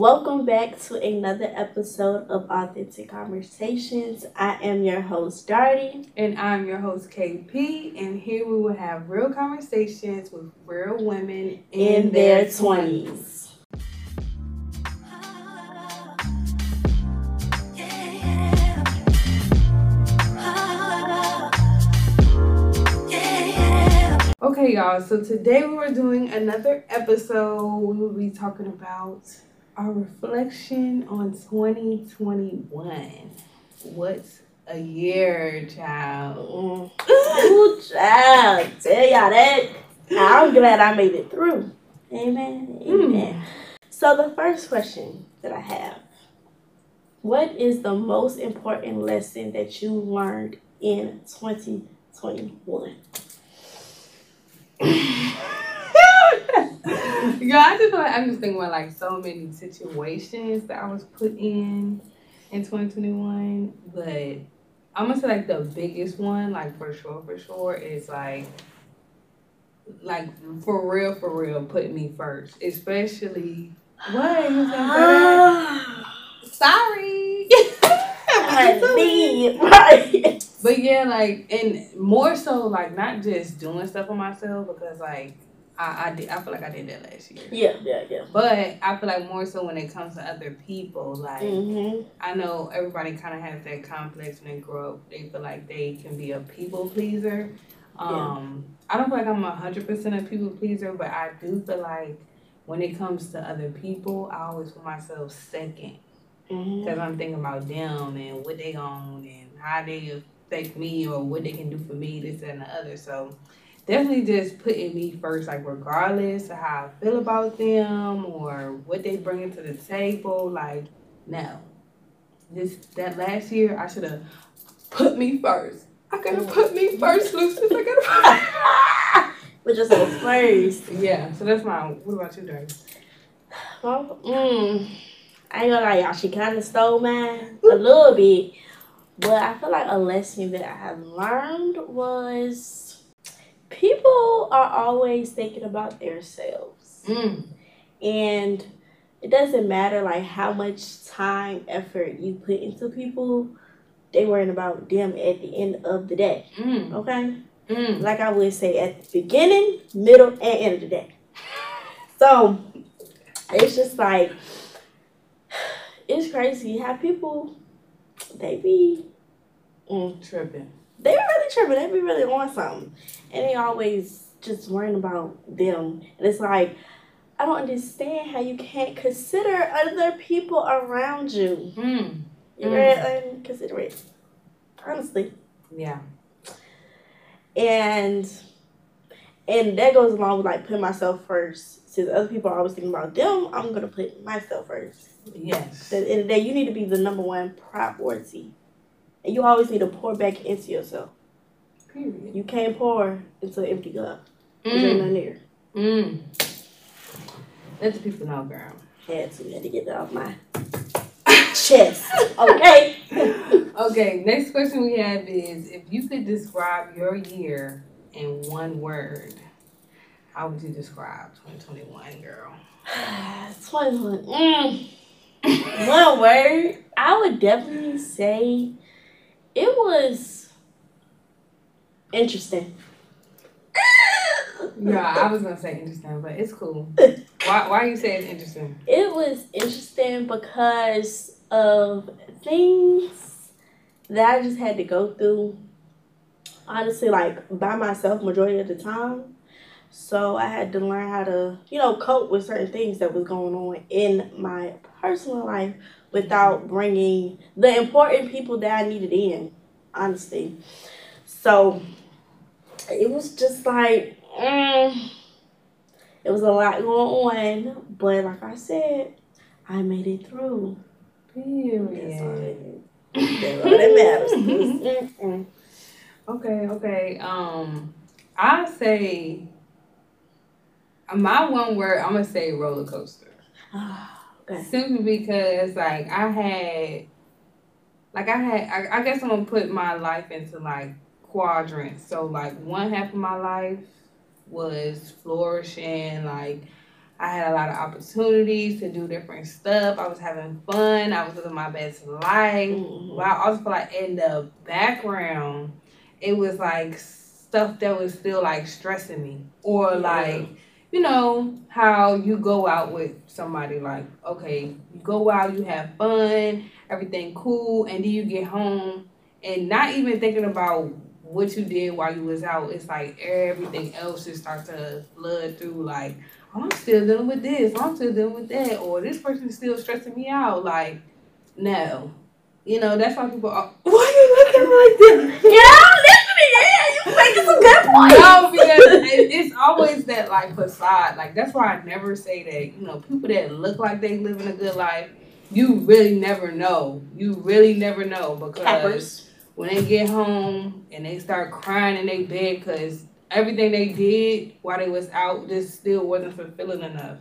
Welcome back to another episode of Authentic Conversations. I am your host, Darty. And I'm your host, KP. And here we will have real conversations with real women in, in their 20s. Okay, y'all. So today we were doing another episode. We will be talking about our reflection on 2021. What's a year, child? Ooh, child. Tell y'all that. I'm glad I made it through. Amen. Amen. Mm. So the first question that I have. What is the most important lesson that you learned in 2021? Yeah, I just feel like I'm just thinking about like so many situations that I was put in in 2021, but I'm gonna say like the biggest one, like for sure, for sure, is like like for real, for real, put me first, especially what? You Sorry. But yeah, like, and more so, like, not just doing stuff for myself because, like, I, I did. I feel like I did that last year. Yeah, yeah, yeah. But I feel like more so when it comes to other people, like mm-hmm. I know everybody kind of has that complex when they grow up. They feel like they can be a people pleaser. Um, yeah. I don't feel like I'm a hundred percent a people pleaser, but I do feel like when it comes to other people, I always put myself second because mm-hmm. I'm thinking about them and what they own and how they affect me or what they can do for me, this and the other. So definitely just putting me first, like regardless of how I feel about them or what they bring to the table. Like, no, this that last year I should have put me first. I could have put me first, Lucius. I could have. But just a first. Yeah. So that's my. What about you, Darty? Well, mm, I ain't gonna lie, y'all. She kind of stole mine a little bit, but I feel like a lesson that I have learned was people are always thinking about themselves. Mm. And it doesn't matter like how much time, effort you put into people, they worrying about them at the end of the day. Mm. Okay? Mm. Like I would say at the beginning, middle, and end of the day. So it's just like it's crazy how people they be mm, tripping they really tripping. They be really on something, and they always just worrying about them. And it's like I don't understand how you can't consider other people around you. Mm. You're mm. inconsiderate, honestly. Yeah. And and that goes along with like putting myself first. Since other people are always thinking about them, I'm gonna put myself first. Yes. At the end of the day, you need to be the number one priority. And you always need to pour back into yourself. Period. You can't pour into an empty cup. Mm. There's nothing there. Mm. Let the people know, girl. Had to. Had to get that off my chest. Okay. okay. Next question we have is: If you could describe your year in one word, how would you describe 2021, girl? 2021. Mm. one word. I would definitely say it was interesting. yeah, I was gonna say interesting, but it's cool. Why why are you saying interesting? It was interesting because of things that I just had to go through honestly like by myself majority of the time. So I had to learn how to, you know, cope with certain things that was going on in my personal life without bringing the important people that I needed in, honestly. So it was just like, mm, it was a lot going on, but like I said, I made it through. Period. That's all that matters. okay, okay. Um, I say my one word. I'm gonna say roller coaster. Simply because like I had like I had I, I guess I'm gonna put my life into like quadrants. So like one half of my life was flourishing, like I had a lot of opportunities to do different stuff. I was having fun. I was living my best life. Mm-hmm. But I also feel like in the background, it was like stuff that was still like stressing me. Or yeah. You know, how you go out with somebody like, okay, you go out, you have fun, everything cool, and then you get home and not even thinking about what you did while you was out. It's like everything else just starts to flood through like oh, I'm still dealing with this, I'm still dealing with that, or this person's still stressing me out. Like, no. You know, that's why people are, why are you looking like this? Yeah. You making some good points. No, because it's always that like facade. Like that's why I never say that, you know, people that look like they living a good life, you really never know. You really never know because Peppers. when they get home and they start crying in their bed because everything they did while they was out just still wasn't fulfilling enough.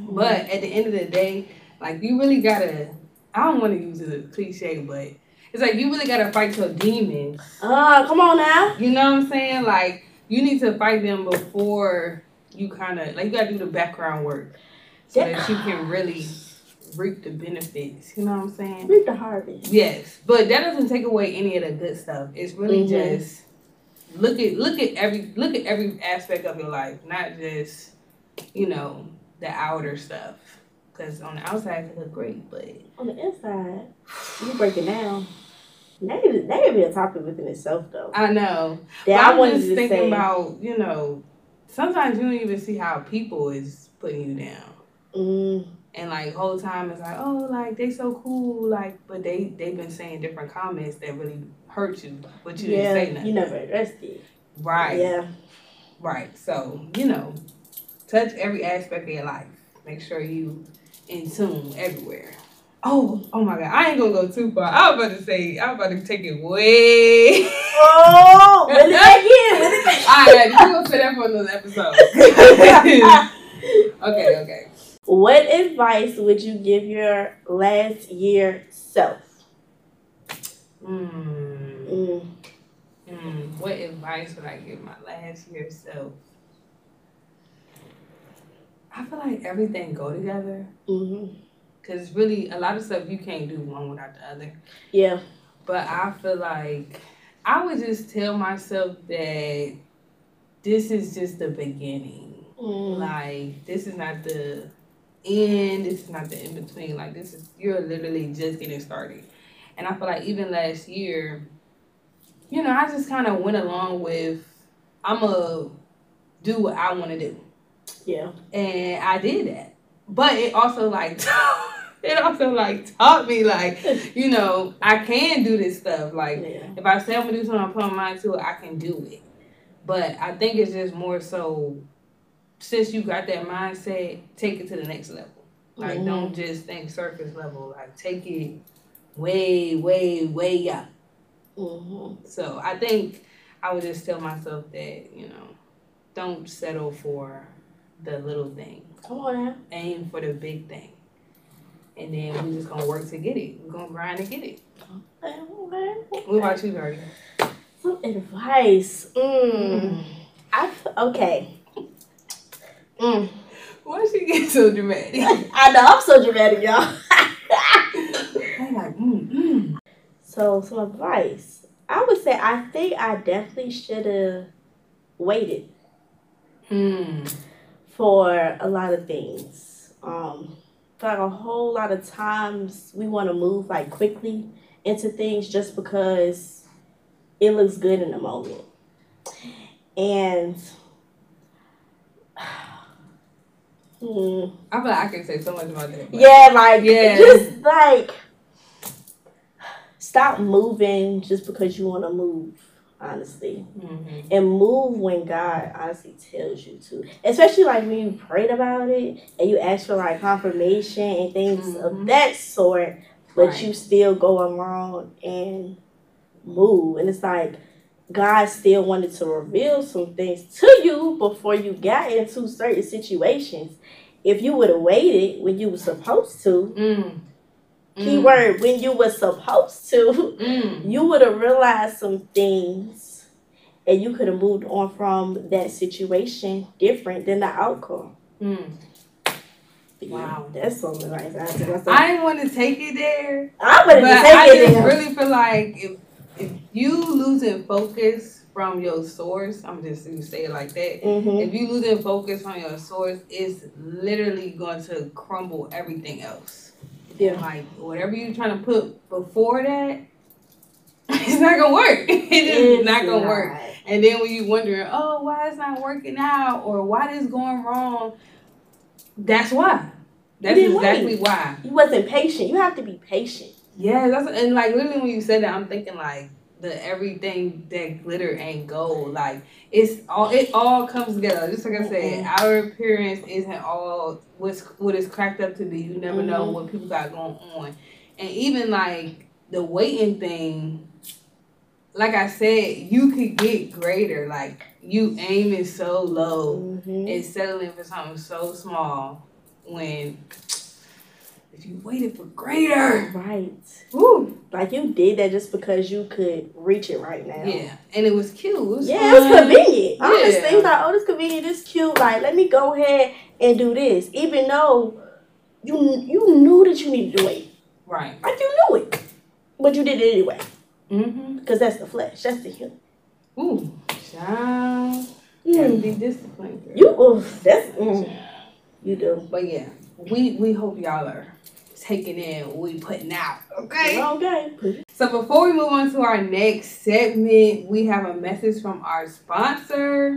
Mm-hmm. But at the end of the day, like you really gotta I don't wanna use it as a cliche, but it's like you really gotta fight your demons. Uh, come on now. You know what I'm saying? Like you need to fight them before you kinda like you gotta do the background work. So yeah. that you can really reap the benefits. You know what I'm saying? Reap the harvest. Yes. But that doesn't take away any of the good stuff. It's really mm-hmm. just look at look at every look at every aspect of your life, not just you know the outer stuff. Because on the outside it look great, but on the inside, you break it down. That could, that could be a topic within itself, though. I know. That I was just thinking say, about, you know, sometimes you don't even see how people is putting you down. Mm. And like whole time it's like, oh, like they so cool, like, but they they've been saying different comments that really hurt you, but you yeah, didn't say nothing. You never addressed it. Right. Yeah. Right. So, you know, touch every aspect of your life. Make sure you in tune everywhere. Oh, oh my God! I ain't gonna go too far. I was about to say, I was about to take it way. Oh, when did that get? All right, you gonna say that for another episode. okay, okay. What advice would you give your last year self? Hmm. Mm. Mm. What advice would I give my last year self? I feel like everything go together. Mm-hmm. Cause really, a lot of stuff you can't do one without the other. Yeah. But I feel like I would just tell myself that this is just the beginning. Mm. Like this is not the end. This is not the in between. Like this is you're literally just getting started. And I feel like even last year, you know, I just kind of went along with, I'm to do what I want to do. Yeah. And I did that. But it also, like, it also, like, taught me, like, you know, I can do this stuff. Like, yeah. if I say I'm to do something, I put my mind to it, I can do it. But I think it's just more so, since you got that mindset, take it to the next level. Like, mm-hmm. don't just think surface level. Like, take it way, way, way up. Mm-hmm. So I think I would just tell myself that, you know, don't settle for the little thing. Come on now. Aim for the big thing. And then we're just gonna work to get it. We're gonna grind to get it. Okay, okay, okay. What about you, Birdie? Some advice. Mm. mm. I okay. Mm. Why she get so dramatic? I know I'm so dramatic, y'all. I'm like, mm, mm. So, some advice. I would say I think I definitely should have waited mm. For a lot of things. Um, like a whole lot of times we want to move like quickly into things just because it looks good in the moment. And hmm. I feel like I can say so much about that. Yeah, like yeah. just like stop moving just because you want to move honestly mm-hmm. and move when god honestly tells you to especially like when you prayed about it and you ask for like confirmation and things mm-hmm. of that sort but right. you still go along and move and it's like god still wanted to reveal some things to you before you got into certain situations if you would have waited when you were supposed to mm keyword when you were supposed to, mm. you would have realized some things and you could have moved on from that situation different than the outcome. Mm. Wow, that's so nice. I, I didn't want to take it there. I but I just really feel like if if you losing focus from your source, I'm just gonna say it like that. Mm-hmm. If you losing focus on your source, it's literally going to crumble everything else. Yeah. Like whatever you're trying to put before that, it's not gonna work. it is not gonna not. work. And then when you wondering, oh, why it's not working out, or why this going wrong, that's why. That's exactly wait. why. You wasn't patient. You have to be patient. Yeah, that's and like literally when you said that, I'm thinking like the everything that glitter ain't gold. Like it's all it all comes together. Just like I said, mm-hmm. our appearance isn't all what's what it's cracked up to be. You never mm-hmm. know what people got going on, and even like the waiting thing. Like I said, you could get greater. Like you aiming so low mm-hmm. and settling for something so small when if you waited for greater. Right. Woo. Like you did that just because you could reach it right now. Yeah. And it was cute. It was yeah, fun. it was convenient. Yeah. Just thinking like, oh, this convenient, this cute. Like, let me go ahead and do this. Even though you you knew that you needed to wait. Right. Like you knew it. But you did it anyway. Mm-hmm. Because that's the flesh. That's the human. Ooh. Child. Mm. be disciplined. Girl. You oof, that's mm, you do. But yeah, we we hope y'all are taking in what we putting out. Okay. Okay. So before we move on to our next segment, we have a message from our sponsor.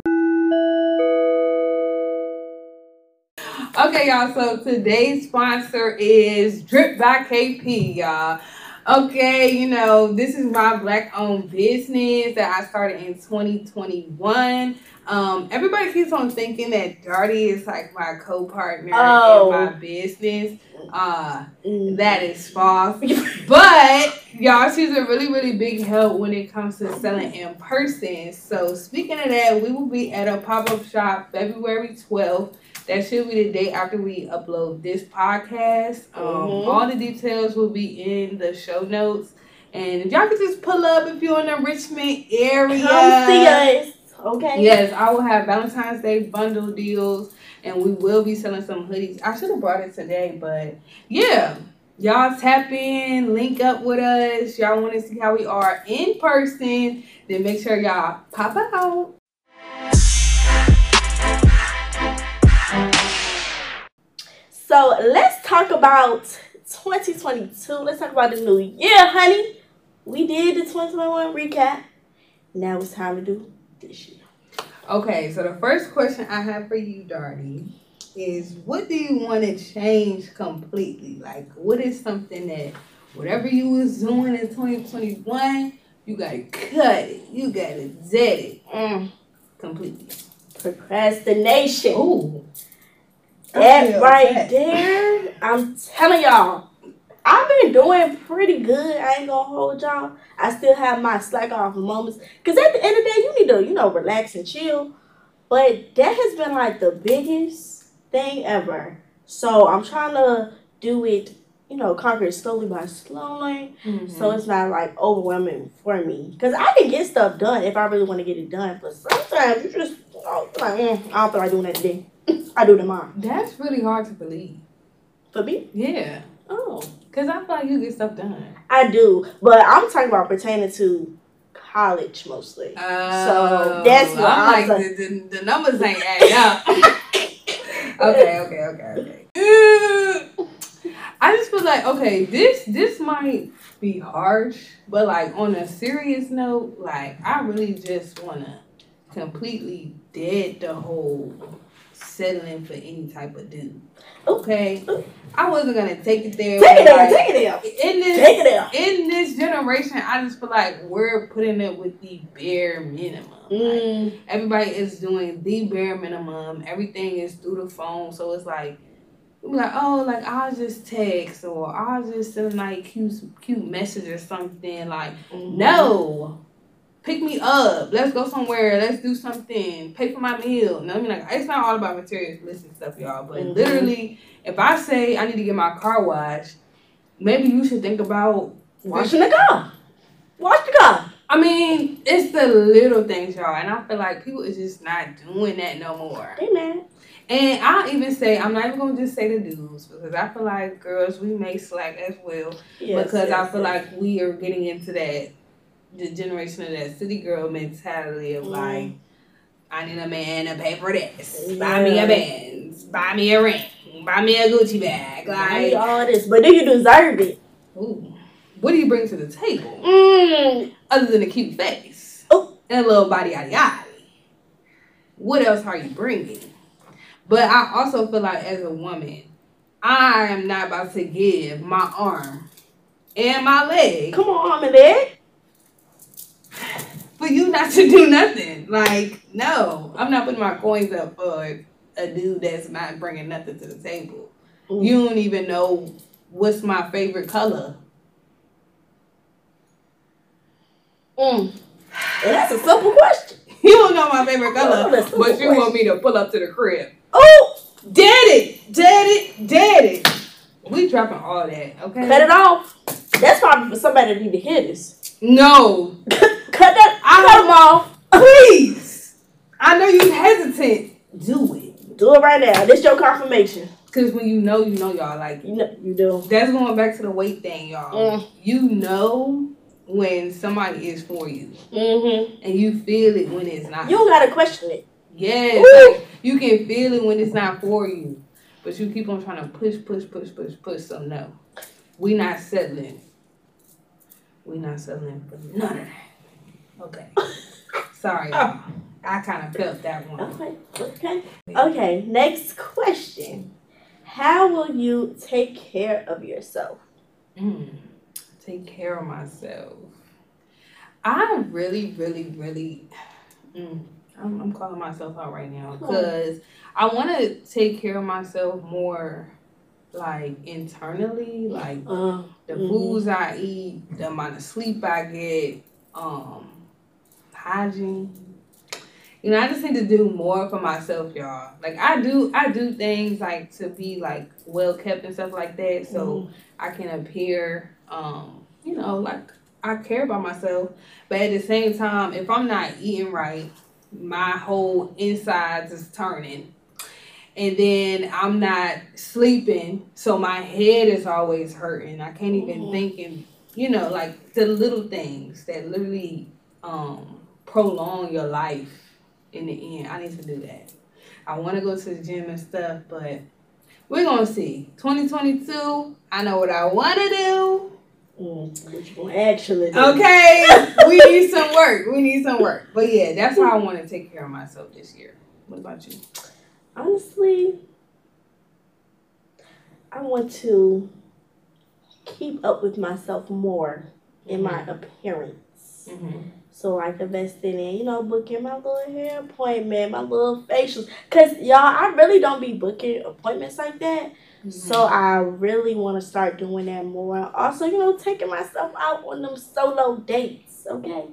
Okay, y'all. So today's sponsor is Drip by KP, y'all. Okay, you know, this is my black owned business that I started in 2021. Um, everybody keeps on thinking that Darty is like my co-partner oh. in my business. Uh, mm. that is false. but y'all, she's a really, really big help when it comes to selling in person. So speaking of that, we will be at a pop-up shop February 12th that should be the day after we upload this podcast. Um, mm-hmm. All the details will be in the show notes. And if y'all could just pull up if you're in the Richmond area. Come see us. Okay. Yes, I will have Valentine's Day bundle deals and we will be selling some hoodies. I should have brought it today, but yeah. Y'all tap in, link up with us. Y'all want to see how we are in person, then make sure y'all pop out. So let's talk about 2022. Let's talk about the new year, honey. We did the 2021 recap. Now it's time to do this year. Okay, so the first question I have for you, Darty, is what do you want to change completely? Like, what is something that whatever you was doing in 2021, you gotta cut it, you gotta zet it mm. completely. Procrastination. Ooh. That right that. there, I'm telling y'all, I've been doing pretty good. I ain't gonna hold y'all. I still have my slack off moments. Cause at the end of the day, you need to, you know, relax and chill. But that has been like the biggest thing ever. So I'm trying to do it, you know, conquer it slowly by slowly. Mm-hmm. So it's not like overwhelming for me. Cause I can get stuff done if I really want to get it done. But sometimes you just, you know, like, mm, I don't feel like doing that today. I do tomorrow. That's really hard to believe. For me? Yeah. Oh. Because I feel like you get stuff done. I do. But I'm talking about pertaining to college mostly. Uh, so that's what I'm, I'm like, like the, the, the, numbers ain't adding up. okay, okay, okay, okay. I just feel like okay, this this might be harsh, but like on a serious note, like I really just wanna completely dead the whole settling for any type of dude. Okay, I wasn't gonna take it there. Take it there. Like, take it there. In this, take it there. In this generation, I just feel like we're putting it with the bare minimum. Mm. Like, everybody is doing the bare minimum. Everything is through the phone, so it's like. Like oh like I'll just text or I'll just send like cute cute message or something like mm-hmm. no pick me up. Let's go somewhere. Let's do something. Pay for my meal. No, I mean, like, it's not all about materialistic stuff, y'all. But mm-hmm. literally, if I say I need to get my car washed, maybe you should think about washing the car. Wash the car. I mean, it's the little things, y'all, and I feel like people is just not doing that no more. Amen. And I'll even say I'm not even gonna just say the dudes because I feel like girls we may slack as well yes, because yes, I feel yes. like we are getting into that the generation of that city girl mentality of mm. like I need a man to pay for this. Yeah. Buy me a Benz. Buy me a ring. Buy me a Gucci bag. Like all this, but do you deserve it? Ooh. What do you bring to the table? Mm. Other than a cute face oh. and a little body yaddy yaddy. What else are you bringing? But I also feel like as a woman, I am not about to give my arm and my leg. Come on, arm and leg. For you not to do nothing. Like, no, I'm not putting my coins up for a dude that's not bringing nothing to the table. Mm. You don't even know what's my favorite color. Mm. And that's a simple question. You don't know my favorite color, but you question. want me to pull up to the crib. Oh, daddy, daddy, daddy. We dropping all that, okay? Cut it off. That's probably for somebody that need to hear this. No. cut that. I cut them off. Please. I know you hesitant. Do it. Do it right now. This your confirmation. Cause when you know, you know, y'all. Like you know, you do. That's going back to the weight thing, y'all. Mm. You know when somebody is for you, mm-hmm. and you feel it when it's not. You don't gotta question it. Yes, like, you can feel it when it's not for you, but you keep on trying to push, push, push, push, push. So no, we not settling. We not settling for none of that. Okay. Sorry, oh. I kind of felt that one. Okay. Okay. Okay. Next question: How will you take care of yourself? Mm, take care of myself. I really, really, really. Mm, I'm, I'm calling myself out right now because I want to take care of myself more like internally, like uh, the mm-hmm. foods I eat, the amount of sleep I get, um, hygiene. You know, I just need to do more for myself, y'all. Like I do, I do things like to be like well kept and stuff like that, so mm-hmm. I can appear, um, you know, like I care about myself. But at the same time, if I'm not eating right, my whole insides is turning. And then I'm not sleeping, so my head is always hurting. I can't even mm-hmm. think and you know, like the little things that literally um prolong your life in the end. I need to do that. I want to go to the gym and stuff, but we're gonna see. 2022, I know what I want to do. Mm, actually do. Okay, we need some work. We need some work. But yeah, that's how I want to take care of myself this year. What about you? Honestly, I want to keep up with myself more in mm-hmm. my appearance. Mm-hmm. So like investing in, you know, booking my little hair appointment, my little facials. Cause y'all, I really don't be booking appointments like that. Mm-hmm. So I really want to start doing that more. Also, you know, taking myself out on them solo dates, okay?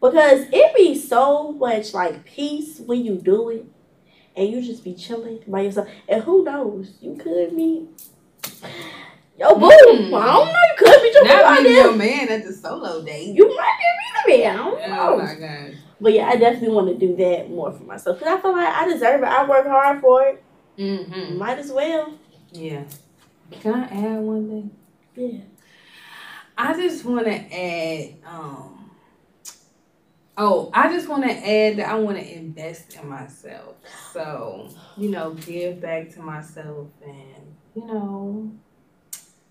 Because it be so much like peace when you do it, and you just be chilling by yourself. And who knows, you could be Yo, boo. Mm. I don't know. You could be your Not be your man at the solo date. You might be me, man. I don't oh know. Oh my god. But yeah, I definitely want to do that more for myself because I feel like I deserve it. I work hard for it. Mm-hmm. Might as well. Yeah. Can I add one thing? Yeah. I just want to add. um Oh, I just want to add that I want to invest in myself. So, you know, give back to myself and, you know,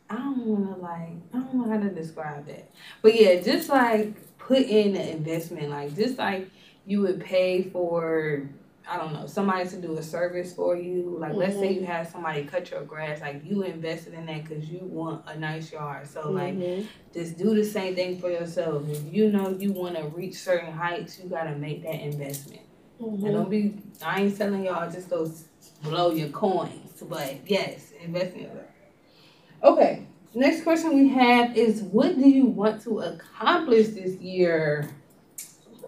I don't want to like, I don't know how to describe that. But yeah, just like put in an investment, like just like you would pay for I don't know, somebody to do a service for you. Like, mm-hmm. let's say you mm-hmm. have somebody cut your grass, like you invested in that because you want a nice yard. So, mm-hmm. like, just do the same thing for yourself. If you know you want to reach certain heights, you got to make that investment. Mm-hmm. And don't be, I ain't telling y'all just go blow your coins, but yes, invest in yourself. Okay, next question we have is what do you want to accomplish this year?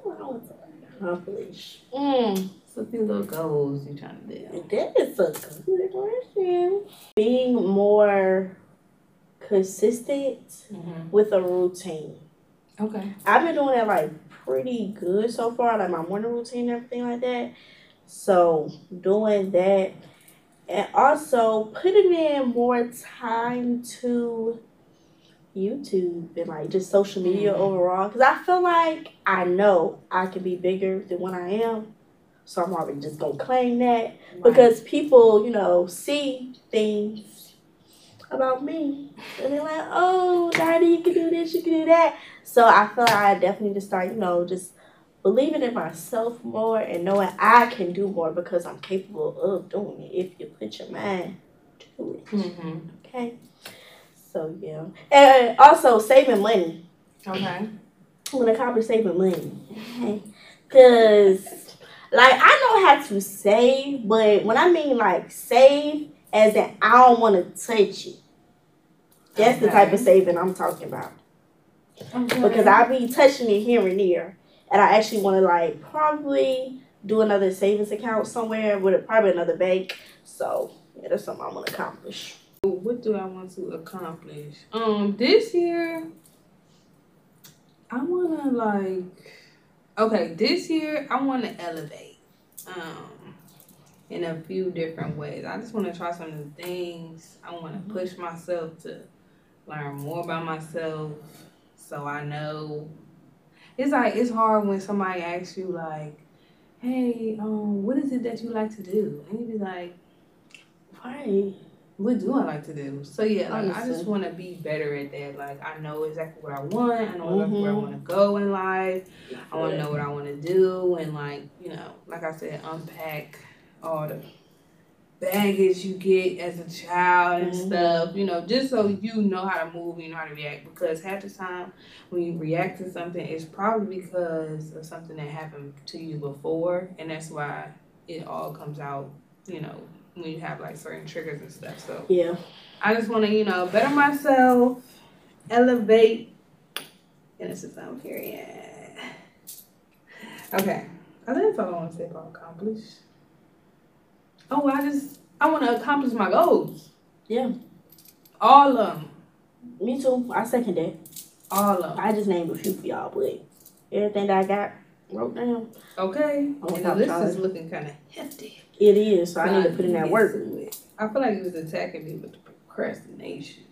What I want to Accomplish. Mm few little goals you're trying to do? That is a good question. Being more consistent mm-hmm. with a routine. Okay. I've been doing that like pretty good so far, like my morning routine and everything like that. So doing that and also putting in more time to YouTube and like just social media mm-hmm. overall. Because I feel like I know I can be bigger than what I am. So I'm already just gonna claim that right. because people, you know, see things about me and they're like, "Oh, Darty, you can do this, you can do that." So I feel like I definitely just start, you know, just believing in myself more and knowing I can do more because I'm capable of doing it if you put your mind to it. Mm-hmm. Okay. So yeah, and also saving money. Okay. When it comes to saving money, because like I know how to save, but when I mean like save, as in I don't want to touch it. That's okay. the type of saving I'm talking about. Okay. Because I be touching it here and there, and I actually want to like probably do another savings account somewhere with probably another bank. So yeah, that's something I want to accomplish. What do I want to accomplish? Um, this year, I want to like, okay, this year I want to elevate. Um, in a few different ways. I just want to try some new things. I want to push myself to learn more about myself, so I know it's like it's hard when somebody asks you like, "Hey, um, what is it that you like to do?" And you be like, "Right." What do I like to do? So yeah, like I just want to be better at that. Like I know exactly what I want. I know mm-hmm. where I mm-hmm. want to go in life. I want to know what I want to do, and like you know, like I said, unpack all the baggage you get as a child and mm-hmm. stuff, you know, just so you know how to move, you know how to react. Because half the time when you react to something, it's probably because of something that happened to you before, and that's why it all comes out, you know, when you have like certain triggers and stuff. So yeah, I just want to, you know, better myself, elevate, and it's a time period. Okay, I think that's all I want to say about accomplish. Oh, I just I want to accomplish my goals. Yeah. All of them. Me too. I second that. All of them. I just named a few for y'all, but everything that I got wrote down. Okay. And the list is looking kind of hefty. It is, so I need to put in that work. I feel like it was attacking me with the procrastination.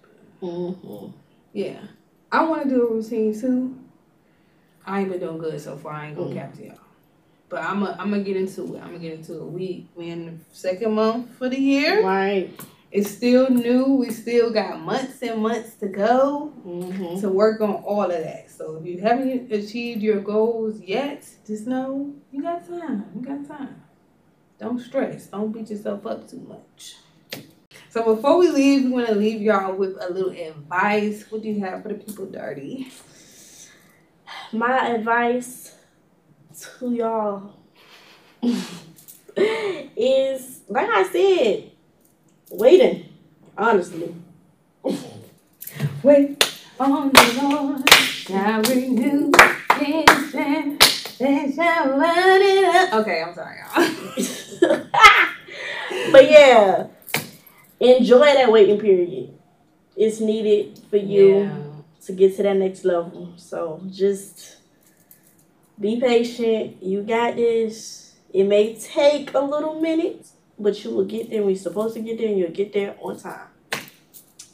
Mm-hmm. Yeah. I want to do a routine too. I ain't been doing good so far. I ain't gonna mm. cap to y'all. But I'm a, I'm gonna get into it. I'm gonna get into it. We we in the second month for the year. Right. It's still new. We still got months and months to go mm-hmm. to work on all of that. So if you haven't achieved your goals yet, just know you got time. You got time. Don't stress. Don't beat yourself up too much. So before we leave, we want to leave y'all with a little advice. What do you have for the people, Darty? My advice to y'all is like I said, waiting. Honestly. Wait on the Lord shall renew his strength. They shall run it up. Okay, I'm sorry, y'all. but yeah, enjoy that waiting period. It's needed for you yeah. to get to that next level. So just be patient. You got this. It may take a little minute, but you will get there you're supposed to get there and you'll get there on time.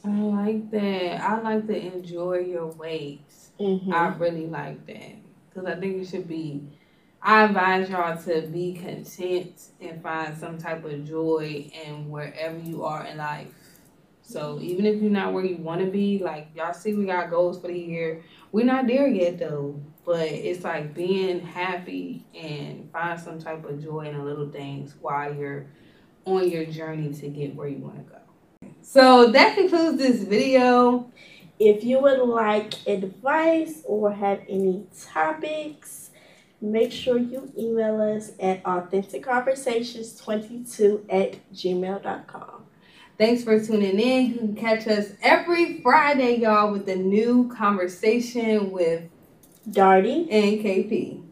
I like that. I like to enjoy your waits. Mm-hmm. I really like that. Because I think it should be, I advise y'all to be content and find some type of joy in wherever you are in life. So even if you're not where you want to be, like y'all see, we got goals for the year. We're not there yet though. But it's like being happy and find some type of joy in the little things while you're on your journey to get where you want to go. So that concludes this video. If you would like advice or have any topics, make sure you email us at authenticconversations22 at gmail.com. Thanks for tuning in. You can catch us every Friday, y'all, with a new conversation with Darty and KP.